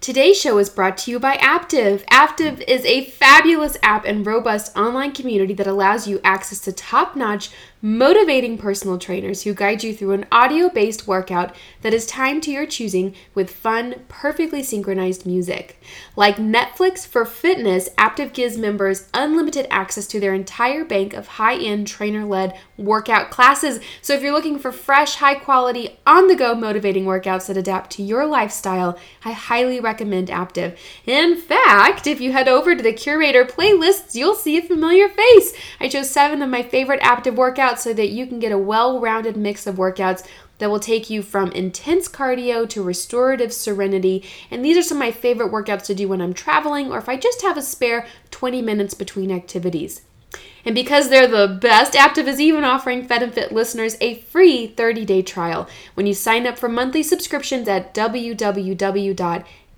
Today's show is brought to you by Aaptiv. Aaptiv is a fabulous app and robust online community that allows you access to top notch, motivating personal trainers who guide you through an audio based workout that is timed to your choosing with fun, perfectly synchronized music. Like Netflix for fitness, Aaptiv gives members unlimited access to their entire bank of high end trainer led workout classes. So if you're looking for fresh, high quality, on the go motivating workouts that adapt to your lifestyle, I highly recommend Aaptiv. In fact, if you head over to the curator playlists, you'll see a familiar face. I chose seven of my favorite Aaptiv workouts so that you can get a well rounded mix of workouts that will take you from intense cardio to restorative serenity. And these are some of my favorite workouts to do when I'm traveling or if I just have a spare 20 minutes between activities. And because they're the best, Aaptiv is even offering Fed and Fit listeners a free 30 day trial when you sign up for monthly subscriptions at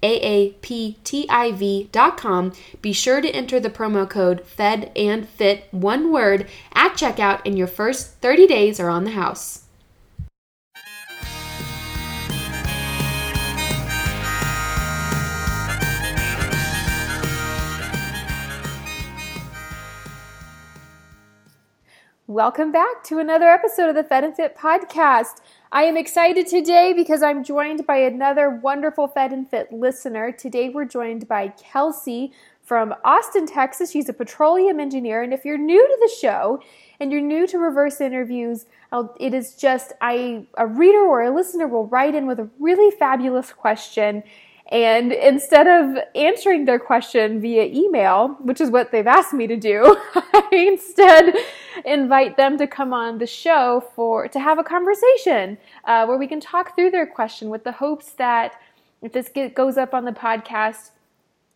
www.aaptiv.com. Be sure to enter the promo code FED and FIT, one word, at checkout, and your first 30 days are on the house. Welcome back to another episode of the Fed and Fit podcast. I am excited today because I'm joined by another wonderful Fed and Fit listener. Today we're joined by Kelsey from Austin, Texas. She's a petroleum engineer, and if you're new to the show and you're new to reverse interviews, it is just I a reader or a listener will write in with a really fabulous question and instead of answering their question via email, which is what they've asked me to do, I instead invite them to come on the show for to have a conversation uh, where we can talk through their question with the hopes that if this get, goes up on the podcast,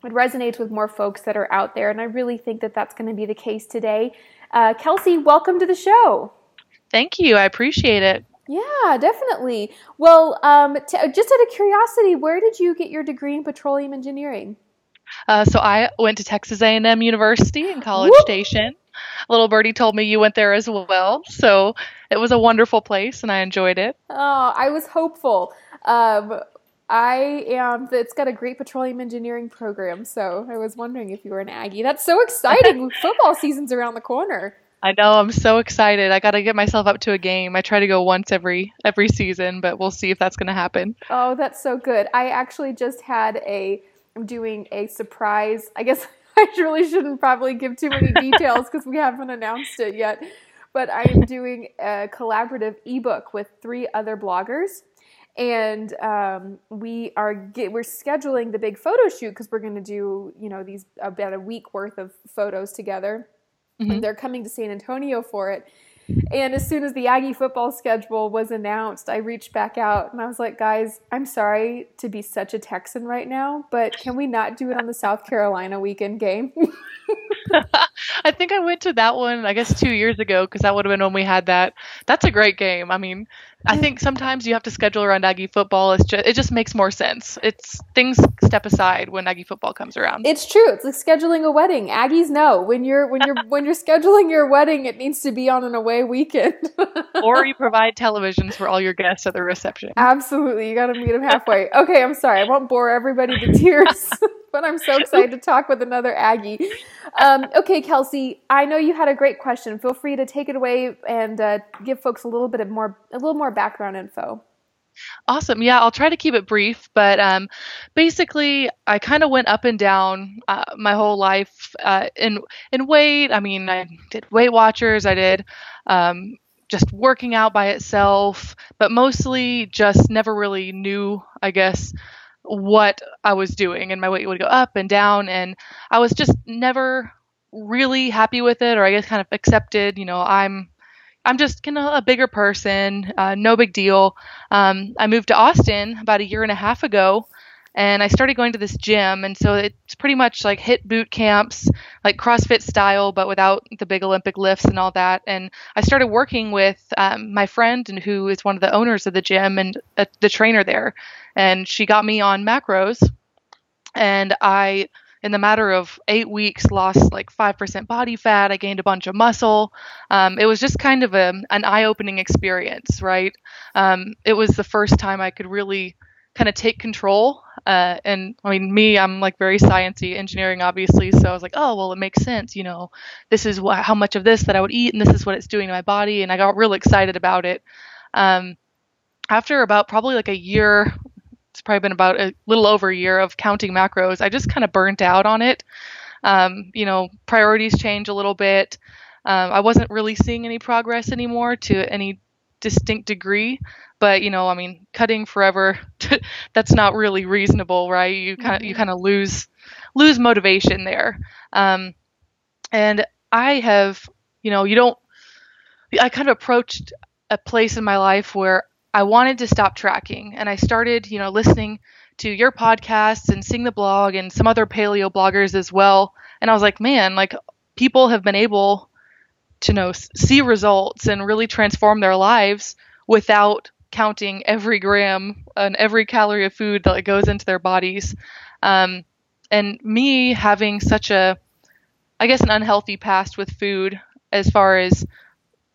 it resonates with more folks that are out there. And I really think that that's going to be the case today. Uh, Kelsey, welcome to the show. Thank you. I appreciate it. Yeah, definitely. Well, um, t- just out of curiosity, where did you get your degree in petroleum engineering? Uh, so I went to Texas A&M University in College Whoop. Station. Little birdie told me you went there as well, so it was a wonderful place and I enjoyed it. Oh, I was hopeful. Um, I am. It's got a great petroleum engineering program, so I was wondering if you were an Aggie. That's so exciting! Football season's around the corner. I know. I'm so excited. I got to get myself up to a game. I try to go once every every season, but we'll see if that's going to happen. Oh, that's so good. I actually just had a. I'm doing a surprise. I guess I really shouldn't probably give too many details because we haven't announced it yet. But I am doing a collaborative ebook with three other bloggers and um, we are get, we're scheduling the big photo shoot because we're going to do you know these about a week worth of photos together Mm-hmm. They're coming to San Antonio for it. And as soon as the Aggie football schedule was announced, I reached back out and I was like, guys, I'm sorry to be such a Texan right now, but can we not do it on the South Carolina weekend game? I think I went to that one, I guess, two years ago because that would have been when we had that. That's a great game. I mean, I think sometimes you have to schedule around Aggie football. It's just it just makes more sense. It's things step aside when Aggie football comes around. It's true. It's like scheduling a wedding. Aggies know when you're when you're when you're scheduling your wedding, it needs to be on an away weekend. or you provide televisions for all your guests at the reception. Absolutely, you got to meet them halfway. Okay, I'm sorry. I won't bore everybody to tears, but I'm so excited to talk with another Aggie. Um, okay, Kelsey, I know you had a great question. Feel free to take it away and uh, give folks a little bit of more a little more background info. Awesome. Yeah, I'll try to keep it brief, but um, basically, I kind of went up and down uh, my whole life uh, in in weight. I mean, I did Weight Watchers. I did um, just working out by itself, but mostly just never really knew, I guess, what I was doing, and my weight would go up and down, and I was just never really happy with it, or I guess kind of accepted. You know, I'm I'm just kind of a bigger person, uh, no big deal. Um, I moved to Austin about a year and a half ago, and I started going to this gym. And so it's pretty much like hit boot camps, like CrossFit style, but without the big Olympic lifts and all that. And I started working with um, my friend, and who is one of the owners of the gym and uh, the trainer there, and she got me on macros, and I in the matter of eight weeks lost like 5% body fat i gained a bunch of muscle um, it was just kind of a, an eye-opening experience right um, it was the first time i could really kind of take control Uh, and I mean, me, I'm like very sciencey, engineering, obviously. So I was like, oh, well, it makes sense. You know, this is what, how much of this that I would eat, and this is what it's doing to my body. And I got real excited about it. Um, after about probably like a year, it's probably been about a little over a year of counting macros, I just kind of burnt out on it. Um, you know, priorities change a little bit. Um, I wasn't really seeing any progress anymore to any distinct degree but you know i mean cutting forever that's not really reasonable right? You kind of you mm-hmm. kind of lose lose motivation there. Um, and i have you know you don't i kind of approached a place in my life where i wanted to stop tracking and i started you know listening to your podcasts and seeing the blog and some other paleo bloggers as well. And i was like man like people have been able to you know see results and really transform their lives without counting every gram and every calorie of food that goes into their bodies. Um, and me having such a, I guess, an unhealthy past with food as far as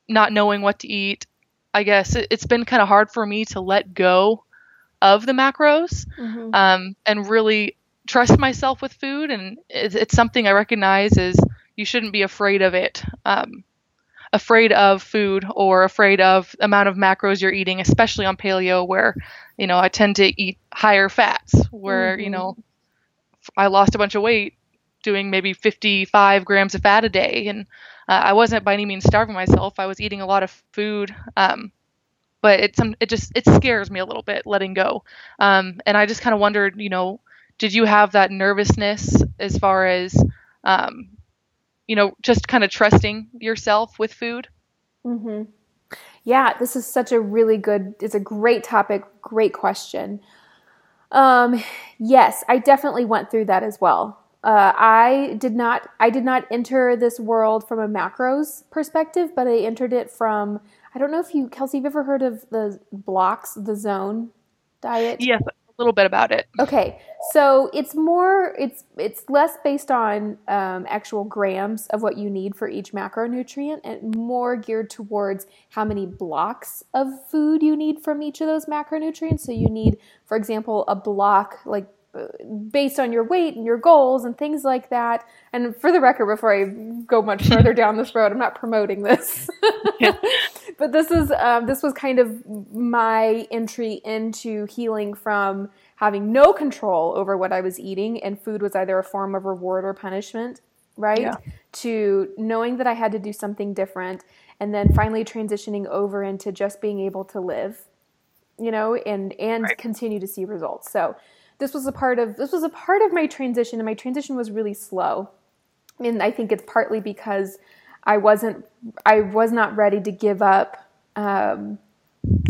not knowing what to eat, I guess it, has been kind of hard for me to let go of the macros mm-hmm. um, and really trust myself with food. And it's, it's, something I recognize is you shouldn't be afraid of it. Um, afraid of food or afraid of amount of macros you're eating, especially on paleo where, you know, I tend to eat higher fats where, mm-hmm. you know, I lost a bunch of weight doing maybe 55 grams of fat a day. And uh, I wasn't by any means starving myself. I was eating a lot of food. Um, but it, some, it just, it scares me a little bit letting go. Um, and I just kind of wondered, you know, did you have that nervousness as far as, um, you know, just kind of trusting yourself with food? Mm-hmm. Yeah, this is such a really good, it's a great topic, great question. Um, yes, I definitely went through that as well. Uh, I did not, I did not enter this world from a macros perspective, but I entered it from, I don't know if you, Kelsey, you've ever heard of the blocks, the zone diet? Yes, little bit about it. Okay, so it's more it's it's less based on um, actual grams of what you need for each macronutrient, and more geared towards how many blocks of food you need from each of those macronutrients. So you need, for example, a block like based on your weight and your goals and things like that. And for the record, before I go much further down this road, I'm not promoting this. but this is um, this was kind of my entry into healing from having no control over what I was eating, and food was either a form of reward or punishment, right? Yeah. To knowing that I had to do something different, and then finally transitioning over into just being able to live, you know, and and right. continue to see results. So this was a part of this was a part of my transition, and my transition was really slow. And I think it's partly because I wasn't I was not ready to give up um,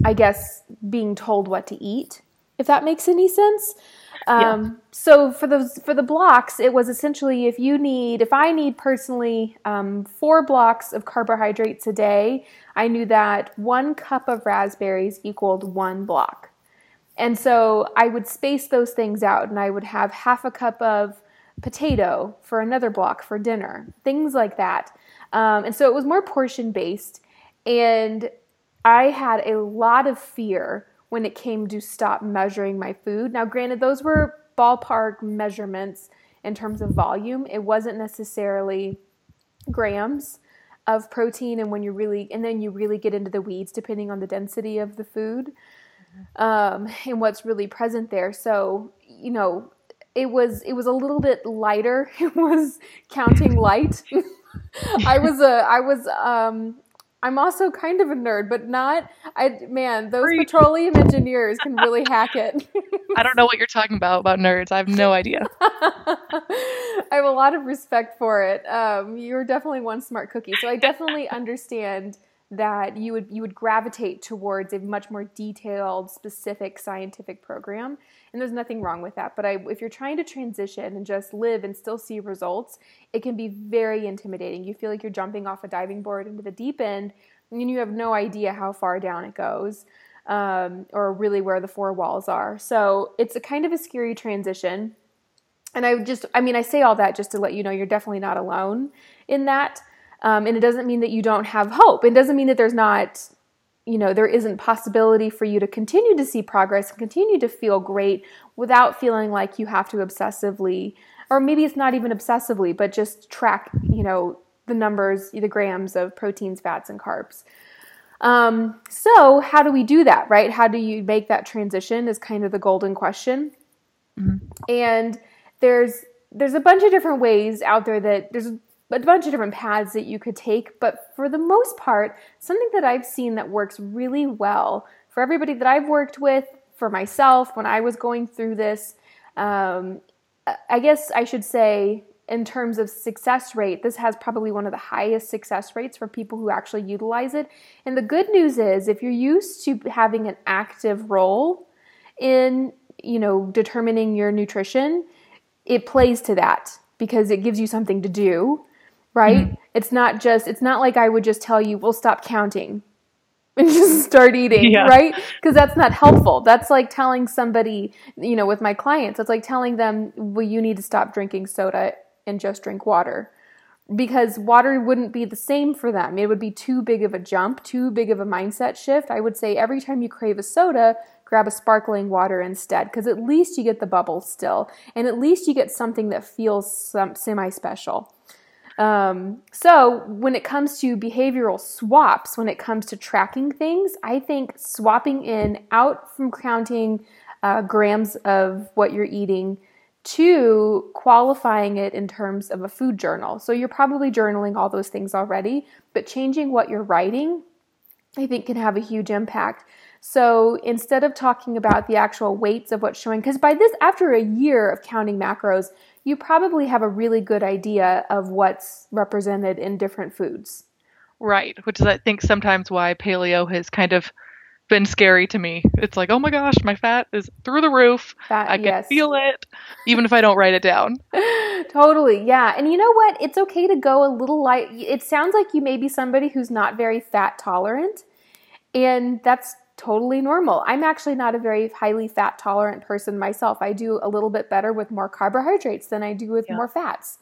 I guess being told what to eat, if that makes any sense. Um, yeah. So for those for the blocks, it was essentially if you need if I need personally um, four blocks of carbohydrates a day, I knew that one cup of raspberries equaled one block, and so I would space those things out, and I would have half a cup of potato for another block for dinner, things like that. Um, and so it was more portion based. And I had a lot of fear when it came to stop measuring my food. Now, granted, those were ballpark measurements in terms of volume, it wasn't necessarily grams of protein and when you really and then you really get into the weeds depending on the density of the food um, and what's really present there so you know it was it was a little bit lighter it was counting light I was a I was um I'm also kind of a nerd, but not I man, those petroleum engineers can really hack it. I don't know what you're talking about about nerds. I have no idea. I have a lot of respect for it. Um, you're definitely one smart cookie. So I definitely understand that you would you would gravitate towards a much more detailed, specific scientific program, and there's nothing wrong with that. But I, if you're trying to transition and just live and still see results, it can be very intimidating. You feel like you're jumping off a diving board into the deep end, and you have no idea how far down it goes, um, or really where the four walls are. So it's a kind of a scary transition. And I just, I mean, I say all that just to let you know you're definitely not alone in that. Um, and it doesn't mean that you don't have hope. It doesn't mean that there's not you know there isn't possibility for you to continue to see progress and continue to feel great without feeling like you have to obsessively or maybe it's not even obsessively but just track you know the numbers the grams of proteins fats and carbs um, so how do we do that right how do you make that transition is kind of the golden question mm-hmm. and there's there's a bunch of different ways out there that there's a bunch of different paths that you could take, but for the most part, something that I've seen that works really well for everybody that I've worked with, for myself when I was going through this, um, I guess I should say, in terms of success rate, this has probably one of the highest success rates for people who actually utilize it. And the good news is, if you're used to having an active role in, you know, determining your nutrition, it plays to that because it gives you something to do right? Mm-hmm. It's not just, it's not like I would just tell you, we'll stop counting and just start eating, yeah. right? Because that's not helpful. That's like telling somebody, you know, with my clients, it's like telling them, well, you need to stop drinking soda and just drink water. Because water wouldn't be the same for them. It would be too big of a jump, too big of a mindset shift. I would say every time you crave a soda, grab a sparkling water instead, because at least you get the bubbles still, and at least you get something that feels some, semi special. Um, so when it comes to behavioral swaps, when it comes to tracking things, I think swapping in out from counting uh, grams of what you're eating to qualifying it in terms of a food journal. So you're probably journaling all those things already, but changing what you're writing, I think can have a huge impact. So instead of talking about the actual weights of what's showing, because by this, after a year of counting macros, you probably have a really good idea of what's represented in different foods. Right, which is I think sometimes why paleo has kind of been scary to me. It's like, oh my gosh, my fat is through the roof. Fat, I can yes. feel it, even if I don't write it down. totally, yeah. And you know what? It's okay to go a little light. It sounds like you may be somebody who's not very fat tolerant, and that's totally normal. I'm actually not a very highly fat tolerant person myself. I do a little bit better with more carbohydrates than I do with yeah. more fats.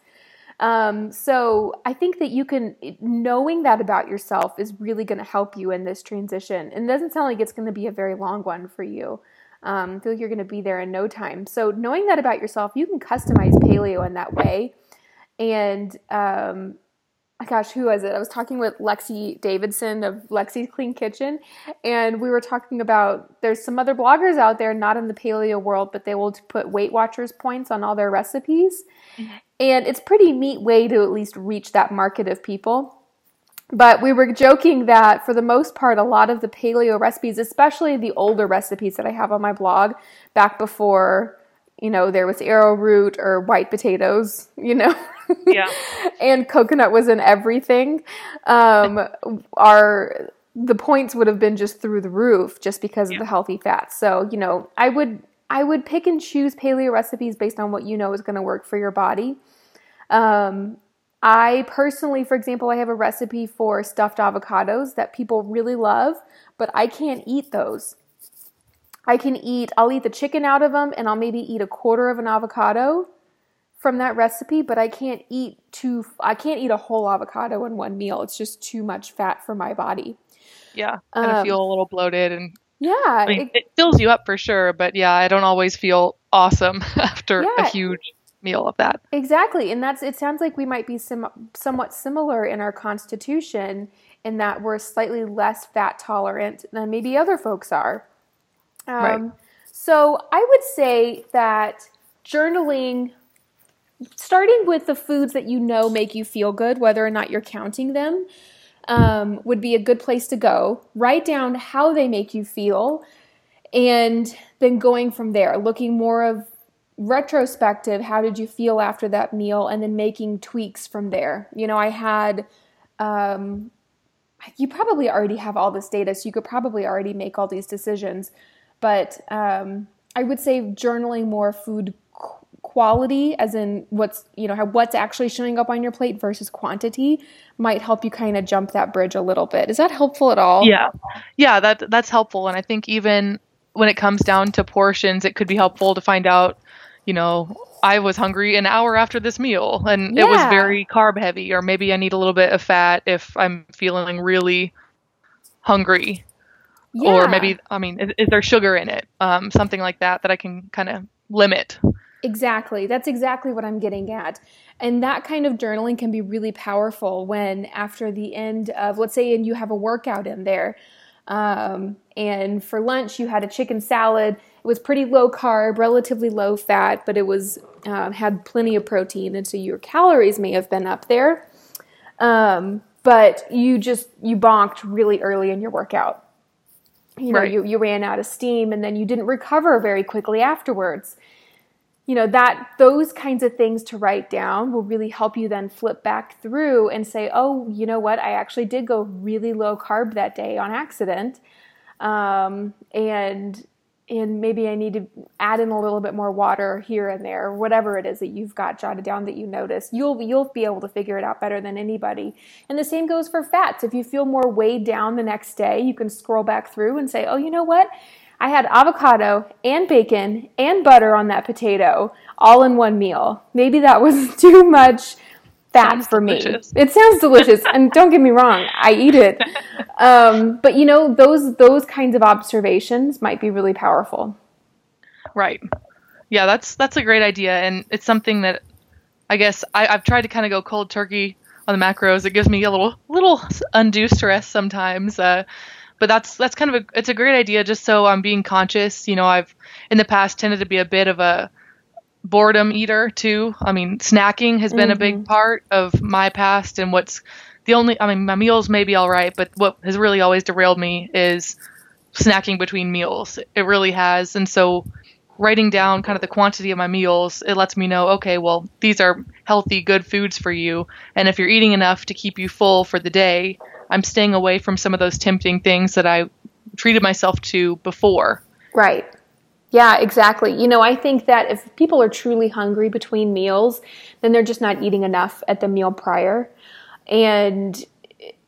Um, so I think that you can, knowing that about yourself is really going to help you in this transition. And it doesn't sound like it's going to be a very long one for you. Um, I feel like you're going to be there in no time. So knowing that about yourself, you can customize paleo in that way. And um, gosh, who was it? I was talking with Lexi Davidson of Lexi's Clean Kitchen, and we were talking about there's some other bloggers out there, not in the paleo world, but they will put Weight Watchers points on all their recipes. Mm-hmm. And it's pretty neat way to at least reach that market of people. But we were joking that for the most part, a lot of the paleo recipes, especially the older recipes that I have on my blog back before, you know, there was arrowroot or white potatoes, you know, yeah. and coconut was in everything. Um, our the points would have been just through the roof just because yeah. of the healthy fats. So, you know, I would I would pick and choose paleo recipes based on what you know is going to work for your body. Um, I personally, for example, I have a recipe for stuffed avocados that people really love, but I can't eat those. I can eat, I'll eat the chicken out of them and I'll maybe eat a quarter of an avocado from that recipe, but I can't eat two I can't eat a whole avocado in one meal. It's just too much fat for my body. Yeah. And um, I feel a little bloated and yeah, I mean, it, it, fills you up for sure, but yeah, I don't always feel awesome after yeah, a huge meal of that. Exactly. And that's it sounds like we might be sim- somewhat similar in our constitution in that we're slightly less fat tolerant than maybe other folks are. Um, right. So I would say that journaling starting with the foods that you know make you feel good, whether or not you're counting them, um, would be a good place to go. Write down how they make you feel, and then going from there, looking more of retrospective how did you feel after that meal and then making tweaks from there you know i had um, you probably already have all this data so you could probably already make all these decisions but um, i would say journaling more food quality as in what's you know what's actually showing up on your plate versus quantity might help you kind of jump that bridge a little bit is that helpful at all yeah yeah that that's helpful and i think even when it comes down to portions it could be helpful to find out you know i was hungry an hour after this meal and yeah. it was very carb heavy or maybe i need a little bit of fat if i'm feeling really hungry Yeah. Or maybe, I mean, is, is there sugar in it? Um, something like that that I can kind of limit. Exactly. That's exactly what I'm getting at. And that kind of journaling can be really powerful when, after the end of, let's say, and you have a workout in there, um, and for lunch you had a chicken salad. It was pretty low carb, relatively low fat, but it was uh, had plenty of protein, and so your calories may have been up there. Um, but you just you bonked really early in your workout. You know, right. you, you ran out of steam, and then you didn't recover very quickly afterwards you know that those kinds of things to write down will really help you then flip back through and say oh you know what? I actually did go really low carb that day on accident um, and and maybe i need to add in a little bit more water here and there whatever it is that you've got jotted down that you notice. You'll you'll be able to figure it out better than anybody. And the same goes for fats. If you feel more weighed down the next day you can scroll back through and say oh you know what I had avocado and bacon and butter on that potato all in one meal. Maybe that was too much fat sounds for delicious. me. It sounds delicious, and don't get me wrong, I eat it. Um, but you know, those those kinds of observations might be really powerful. Right. Yeah, that's that's a great idea, and it's something that I guess I, I've tried to kind of go cold turkey on the macros. It gives me a little little undue stress sometimes. Uh, but that's that's kind of a it's a great idea just so I'm being conscious. You know, I've in the past tended to be a bit of a boredom eater too. I mean, snacking has been mm-hmm. a big mm-hmm. part of my past and what's the only I mean, my meals may be all right, but what has really always derailed me is snacking between meals. It really has. And so writing down kind of the quantity of my meals, it lets me know, okay, well, these are healthy, good foods for you. And if you're eating enough to keep you full for the day, I'm staying away from some of those tempting things that I treated myself to before. Right. Yeah, exactly. You know, I think that if people are truly hungry between meals, then they're just not eating enough at the meal prior. And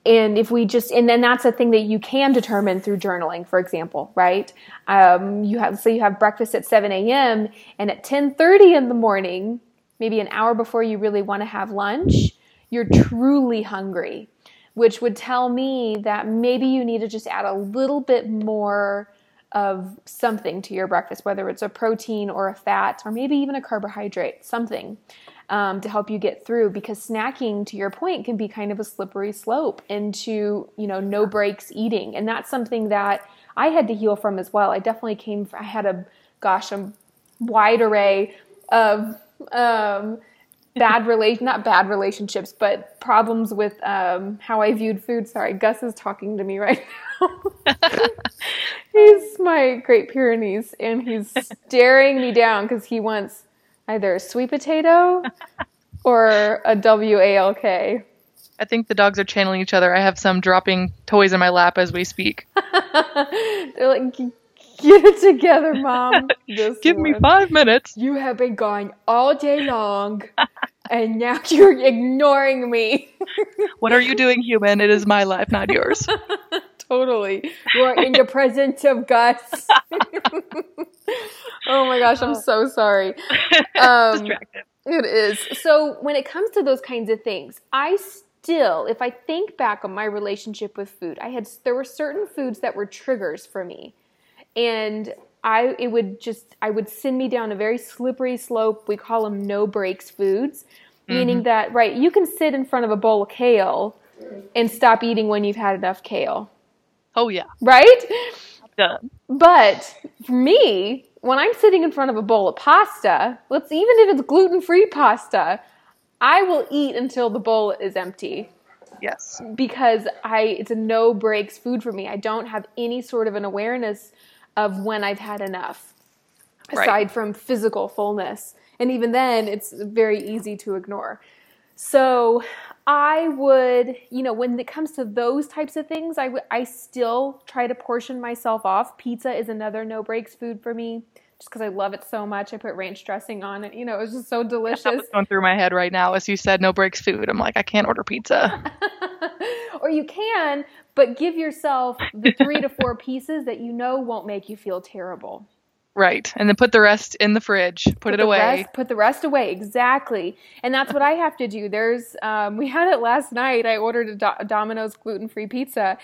and if we just and then that's a thing that you can determine through journaling for example right um, you have so you have breakfast at 7 a.m and at 10.30 in the morning maybe an hour before you really want to have lunch you're truly hungry which would tell me that maybe you need to just add a little bit more of something to your breakfast, whether it's a protein or a fat or maybe even a carbohydrate, something um, to help you get through. Because snacking, to your point, can be kind of a slippery slope into you know no breaks eating, and that's something that I had to heal from as well. I definitely came. I had a gosh, a wide array of um, bad relation not bad relationships but problems with um, how i viewed food. Sorry gus is talking to me right now. He's my great pyrenees and he's staring me down because he wants either a sweet potato or a w-a-l-k i think the dogs are channeling each other. I have some dropping toys in my lap as we speak. They're like Get it together, mom. This Give one. me five minutes. You have been gone all day long, and now you're ignoring me. what are you doing, human? It is my life, not yours. totally. You are in the presence of Gus. oh my gosh, I'm so sorry. Um, Distracted. It is. So when it comes to those kinds of things, I still, if I think back on my relationship with food, I had there were certain foods that were triggers for me and I it would just I would send me down a very slippery slope. We call them no breaks foods, mm-hmm. meaning that right you can sit in front of a bowl of kale and stop eating when you've had enough kale. Oh yeah. Right? Done. But for me, when I'm sitting in front of a bowl of pasta, let's even if it's gluten-free pasta, I will eat until the bowl is empty. Yes. Because I it's a no breaks food for me. I don't have any sort of an awareness of when I've had enough, aside right. from physical fullness. And even then, it's very easy to ignore. So I would, you know, when it comes to those types of things, I, w- I still try to portion myself off. Pizza is another no breaks food for me just because I love it so much. I put ranch dressing on it. You know, it was just so delicious. Going through my head right now as you said no breaks food. I'm like, I can't order pizza. or you can, but give yourself the three to four pieces that you know won't make you feel terrible. Right. And then put the rest in the fridge. Put, put it away. Rest, put the rest away. Exactly. And that's what I have to do. There's, um, we had it last night. I ordered a Do- Domino's gluten free pizza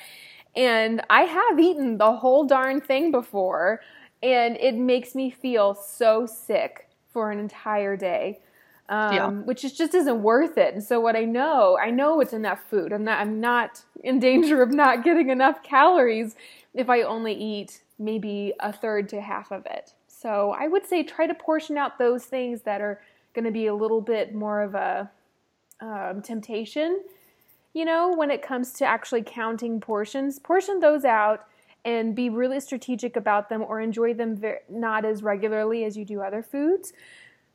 And I have eaten the whole darn thing before, and it makes me feel so sick for an entire day. Um, yeah. which is just isn't worth it. And so what I know, I know it's enough food. I'm not I'm not in danger of not getting enough calories if I only eat maybe a third to half of it. So I would say try to portion out those things that are going to be a little bit more of a um, temptation. You know, when it comes to actually counting portions, portion those out and be really strategic about them or enjoy them very, not as regularly as you do other foods.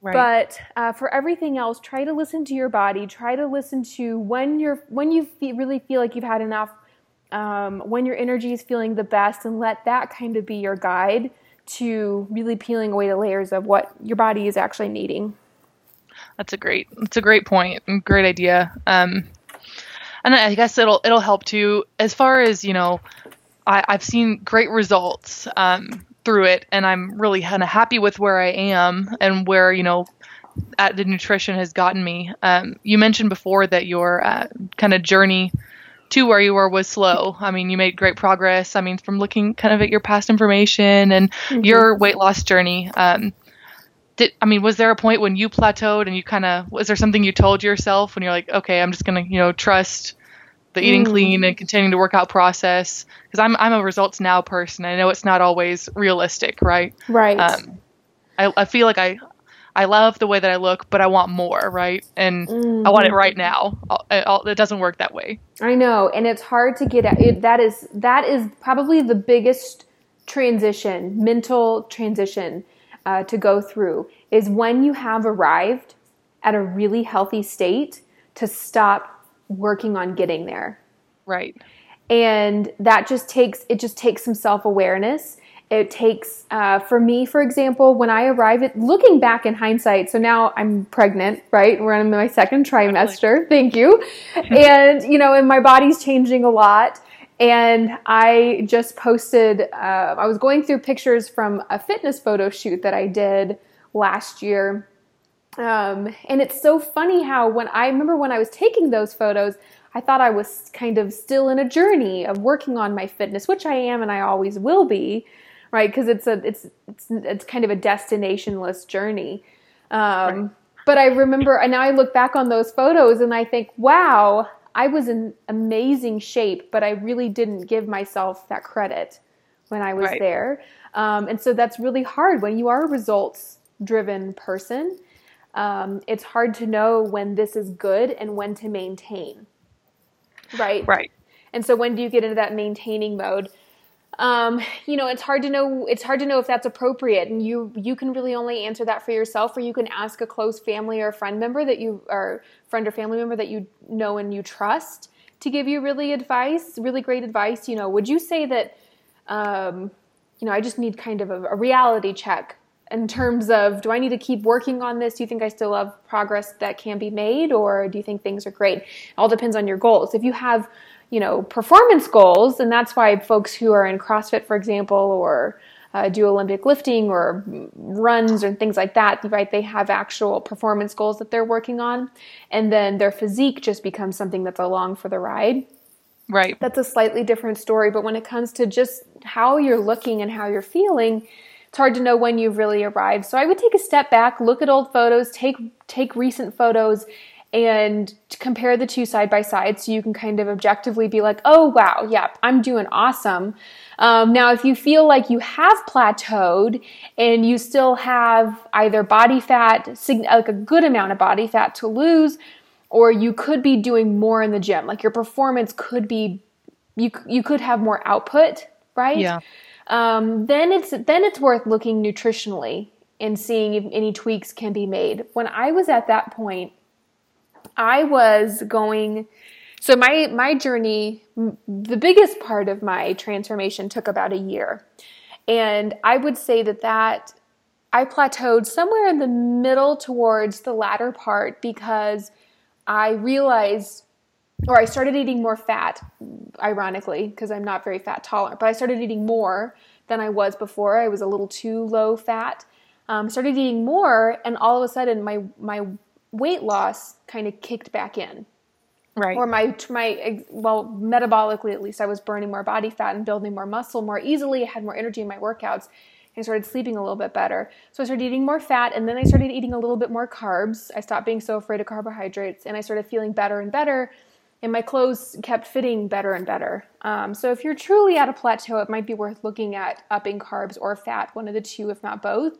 Right. But uh, for everything else, try to listen to your body. Try to listen to when you're when you feel, really feel like you've had enough, um, when your energy is feeling the best, and let that kind of be your guide to really peeling away the layers of what your body is actually needing. That's a great. That's a great point. Great idea. Um, and I guess it'll it'll help too as far as you know. I, I've seen great results um, through it, and I'm really kind of happy with where I am and where you know at the nutrition has gotten me. Um, you mentioned before that your uh, kind of journey to where you were was slow. I mean, you made great progress. I mean, from looking kind of at your past information and mm-hmm. your weight loss journey. Um, did I mean, was there a point when you plateaued and you kind of was there something you told yourself when you're like, okay, I'm just gonna you know trust the eating mm. clean and continuing to work out process because I'm I'm a results now person. I know it's not always realistic, right? Right. Um, I, I feel like I I love the way that I look, but I want more, right? And mm-hmm. I want it mm-hmm. right now. I'll, it doesn't work that way. I know, and it's hard to get at. It, that is that is probably the biggest transition, mental transition uh, to go through is when you have arrived at a really healthy state to stop working on getting there. Right. And that just takes it just takes some self awareness it takes uh, for me for example when i arrive at looking back in hindsight so now i'm pregnant right? We're in my second trimester. Thank you. And you know and my body's changing a lot. And i just posted uh, i was going through pictures from a fitness photo shoot that i did last year um, and it's so funny how when i remember when i was taking those photos I thought I was kind of still in a journey of working on my fitness, which I am and I always will be right? Because it's a it's it's it's kind of a destinationless journey. Um, right. But I remember, and now I look back on those photos and I think, wow, I was in amazing shape, but I really didn't give myself that credit when I was right. there. Um, and so that's really hard when you are a results driven person. Um, it's hard to know when this is good and when to maintain. Right? Right. And so when do you get into that maintaining mode? um, you know it's hard to know it's hard to know if that's appropriate and you you can really only answer that for yourself or you can ask a close family or friend member that you or friend or family member that you know and you trust to give you really advice really great advice you know would you say that um, you know i just need kind of a, a reality check in terms of do I need to keep working on this? Do you think I still have progress that can be made, or do you think things are great? It all depends on your goals. If you have you know, performance goals, and that's why folks who are in CrossFit, for example, or uh, do Olympic lifting or runs or things like that, right? They have actual performance goals that they're working on, and then their physique just becomes something that's along for the ride. Right. That's a slightly different story, but when it comes to just how you're looking and how you're feeling, it's hard to know when you've really arrived. So I would take a step back, look at old photos, take take recent photos and compare the two side by side so you can kind of objectively be like, oh, wow, yeah, I'm doing awesome. Um, now, if you feel like you have plateaued and you still have either body fat, like a good amount of body fat to lose, or you could be doing more in the gym, like your performance could be, you, you could have more output, right? Yeah. Um, then it's then it's worth looking nutritionally and seeing if any tweaks can be made. When I was at that point, I was going so my my journey the biggest part of my transformation took about a year. And I would say that that I plateaued somewhere in the middle towards the latter part because I realized or I started eating more fat, ironically, because I'm not very fat tolerant, but I started eating more than I was before. I was a little too low fat. Um, started eating more, and all of a sudden, my my weight loss kind of kicked back in. Right. Or my my well, metabolically at least, I was burning more body fat and building more muscle more easily. I had more energy in my workouts. I started sleeping a little bit better. So I started eating more fat and then I started eating a little bit more carbs. I stopped being so afraid of carbohydrates and I started feeling better and better. And my clothes kept fitting better and better. Um, so if you're truly at a plateau, it might be worth looking at upping carbs or fat, one of the two, if not both.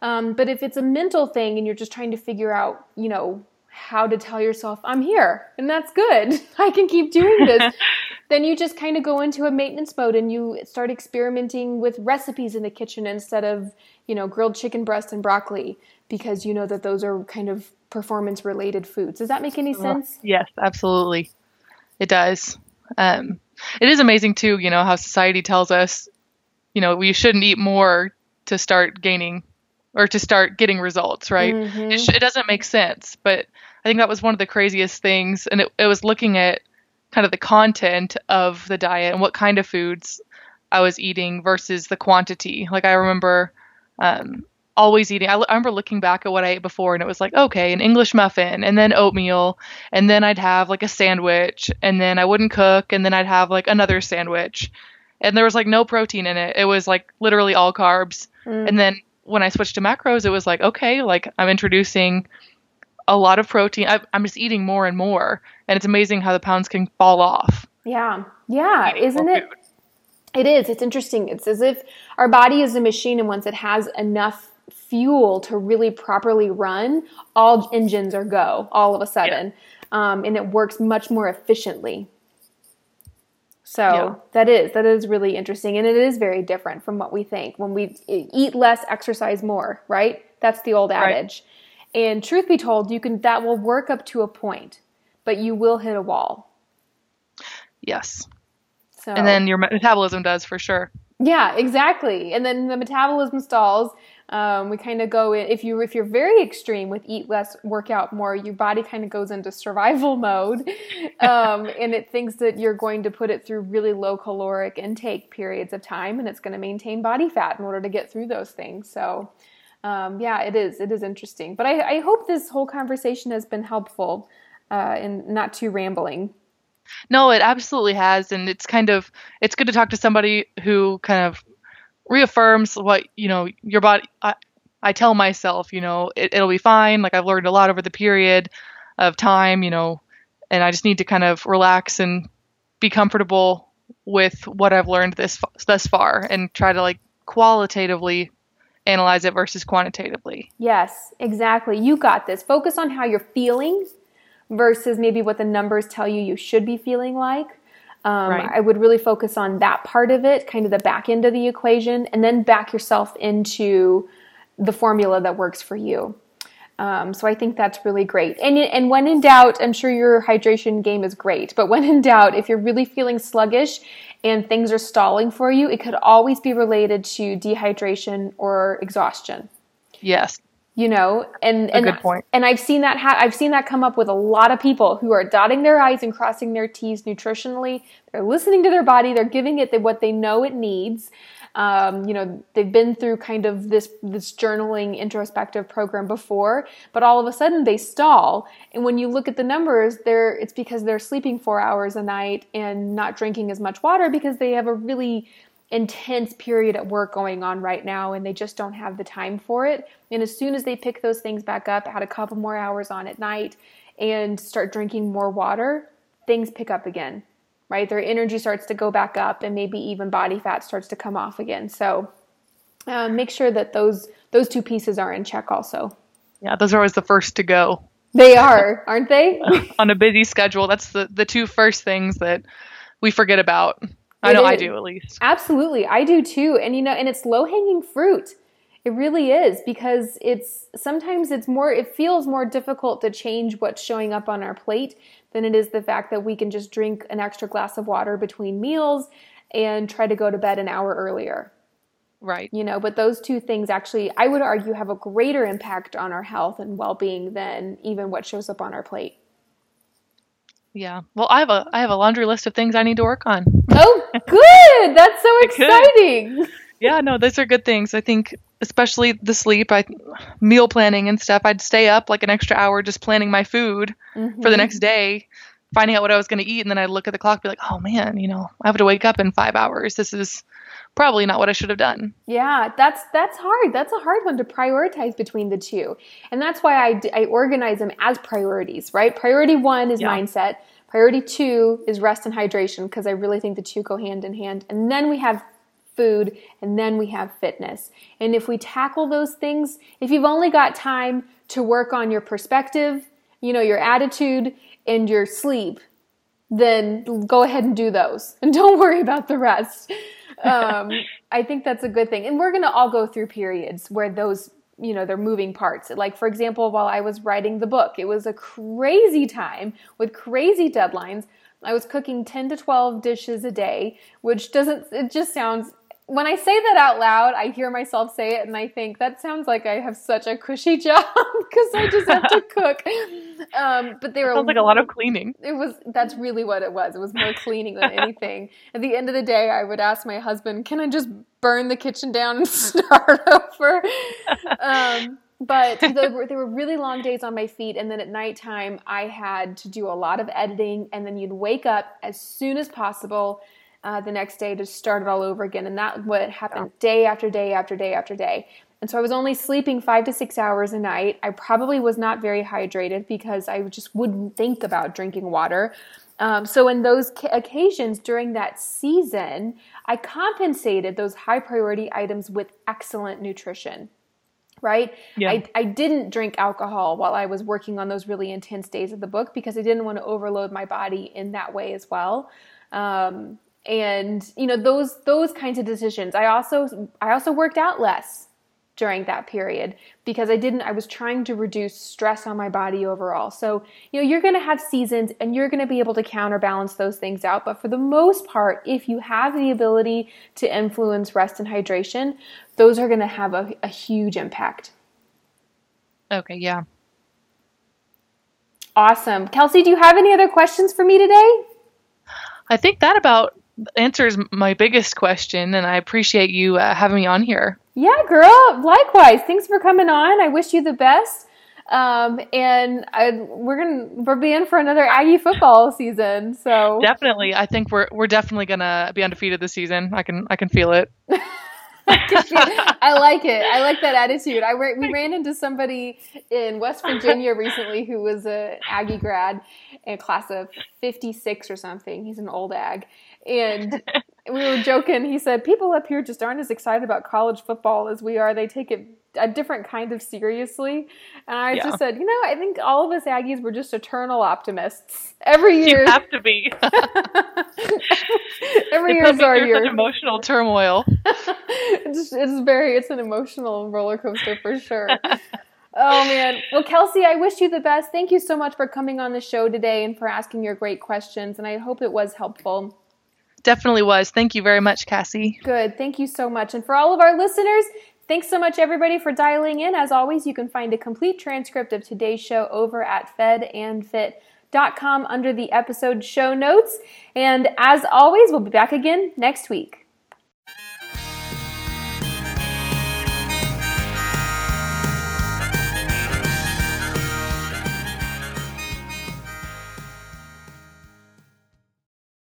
Um, but if it's a mental thing and you're just trying to figure out, you know, how to tell yourself, I'm here and that's good, I can keep doing this, then you just kind of go into a maintenance mode and you start experimenting with recipes in the kitchen instead of, you know, grilled chicken breast and broccoli because you know that those are kind of performance related foods. Does that make any sense? Yes, absolutely. It does. Um, it is amazing too, you know, how society tells us, you know, we shouldn't eat more to start gaining or to start getting results, right? Mm-hmm. It, sh- it doesn't make sense, but I think that was one of the craziest things, and it, it was looking at kind of the content of the diet and what kind of foods I was eating versus the quantity. Like I remember um, always eating. I, l- I remember looking back at what I ate before, and it was like, okay, an English muffin, and then oatmeal, and then I'd have like a sandwich, and then I wouldn't cook, and then I'd have like another sandwich, and there was like no protein in it. It was like literally all carbs, Mm. and then when I switched to macros, it was like, okay, like I'm introducing a lot of protein. I, I'm just eating more and more, and it's amazing how the pounds can fall off. Yeah. Yeah. Isn't it? food. It is. It's interesting. It's as if our body is a machine, and once it has enough fuel to really properly run, all engines are go all of a sudden, um, and it works much more efficiently. So Yeah. that is that is really interesting, and it is very different from what we think. When we eat less, exercise more, right? That's the old Right. adage. And truth be told, you can that will work up to a point, but you will hit a wall. Yes, So and then your metabolism does for sure. Yeah, exactly. And then the metabolism stalls. Um, we kind of go in, if you if you're very extreme with eat less, work out more, your body kind of goes into survival mode, um, and it thinks that you're going to put it through really low caloric intake periods of time, and it's going to maintain body fat in order to get through those things. So, um, yeah, it is it is interesting. But I, I hope this whole conversation has been helpful uh, and not too rambling. No, it absolutely has, and it's kind of it's good to talk to somebody who kind of reaffirms what you know your body. I, I tell myself, you know, it, it'll be fine. Like I've learned a lot over the period of time, you know, and I just need to kind of relax and be comfortable with what I've learned this thus far, and try to like qualitatively analyze it versus quantitatively. Yes, exactly. You got this. Focus on how you're feeling versus maybe what the numbers tell you you should be feeling like. Um, Right. I would really focus on that part of it, kind of the back end of the equation, and then back yourself into the formula that works for you. Um, so I think that's really great. And and when in doubt, I'm sure your hydration game is great. But when in doubt, if you're really feeling sluggish and things are stalling for you, it could always be related to dehydration or exhaustion. Yes, you know and and good point. and i've seen that ha- i've seen that come up with a lot of people who are dotting their i's and crossing their t's nutritionally. They're listening to their body. They're giving it the, what they know it needs. Um, you know they've been through kind of this this journaling introspective program before but all of a sudden they stall. And when you look at the numbers they're it's because they're sleeping four hours a night and not drinking as much water because they have a really intense period at work going on right now and they just don't have the time for it. And as soon as they pick those things back up, add a couple more hours on at night and start drinking more water, things pick up again, right? Their energy starts to go back up and maybe even body fat starts to come off again. So uh, make sure that those those two pieces are in check also. yeah, those are always the first to go. They are, aren't they? on a busy schedule, that's the, the two first things that we forget about. I know I do at least. Absolutely. I do too. And you know, and it's low hanging fruit. It really is because it's sometimes it's more it feels more difficult to change what's showing up on our plate than it is the fact that we can just drink an extra glass of water between meals and try to go to bed an hour earlier. Right. You know, but those two things actually I would argue have a greater impact on our health and well-being than even what shows up on our plate. Yeah. Well, I have a I have a laundry list of things I need to work on. Oh, good. That's so exciting. Yeah, no, those are good things. I think especially the sleep, I meal planning and stuff. I'd stay up like an extra hour just planning my food for the mm-hmm. next day finding out what I was going to eat, and then I'd look at the clock, be like, oh man, you know, I have to wake up in five hours. This is probably not what I should have done. Yeah, that's that's hard. That's a hard one to prioritize between the two, and that's why I I organize them as priorities. Right, priority one is yeah. mindset. Priority two is rest and hydration because I really think the two go hand in hand, and then we have food, and then we have fitness. And if we tackle those things, if you've only got time to work on your perspective, you know, your attitude and your sleep, then go ahead and do those and don't worry about the rest. Um, I think that's a good thing. And we're going to all go through periods where those, you know, they're moving parts. Like, for example, while I was writing the book, it was a crazy time with crazy deadlines. I was cooking 10 to 12 dishes a day, which doesn't, it just sounds when I say that out loud, I hear myself say it and I think that sounds like I have such a cushy job because I just have to cook. Um, but they were sounds like a lot of cleaning. It was that's really what it was. It was more cleaning than anything. At the end of the day, I would ask my husband, "Can I just burn the kitchen down and start over?" Um, but there were, there were really long days on my feet and then at nighttime i had to do a lot of editing and then you'd wake up as soon as possible uh, the next day to start it all over again. And that what happened yeah. day after day after day after day. And so I was only sleeping five to six hours a night. I probably was not very hydrated because I just wouldn't think about drinking water. Um, so in those occasions during that season, I compensated those high priority items with excellent nutrition. Right? Yeah. I, I didn't drink alcohol while I was working on those really intense days of the book because I didn't want to overload my body in that way as well. Um, and you know those those kinds of decisions i also i also worked out less during that period because i didn't i was trying to reduce stress on my body overall. So you know you're going to have seasons and you're going to be able to counterbalance those things out. But for the most part if you have the ability to influence rest and hydration those are going to have a, a huge impact. Okay yeah. Awesome. Kelsey do you have any other questions for me today? I think that about answers my biggest question, and I appreciate you uh, having me on here. Yeah, girl. Likewise. Thanks for coming on. I wish you the best. Um, and I, we're gonna we're being for another Aggie football season. So definitely, I think we're we're definitely gonna be undefeated this season. I can I can feel it. I like it. I like that attitude. I we ran into somebody in West Virginia recently who was a Aggie grad in a class of 56 or something. He's an old ag. And we were joking. He said, People up here just aren't as excited about college football as we are. They take it a different kind of seriously. And I yeah. just said, you know, I think all of us Aggies were just eternal optimists. Every year, you have to be. Every year is our year. emotional turmoil. it's, it's very, it's an emotional roller coaster for sure. Oh man. Well, Kelsey, I wish you the best. Thank you so much for coming on the show today and for asking your great questions. And I hope it was helpful. Definitely was. Thank you very much, Cassy. Good. Thank you so much. And for all of our listeners, Thanks so much, everybody, for dialing in. As always, you can find a complete transcript of today's show over at fedandfit.com under the episode show notes. And as always, we'll be back again next week.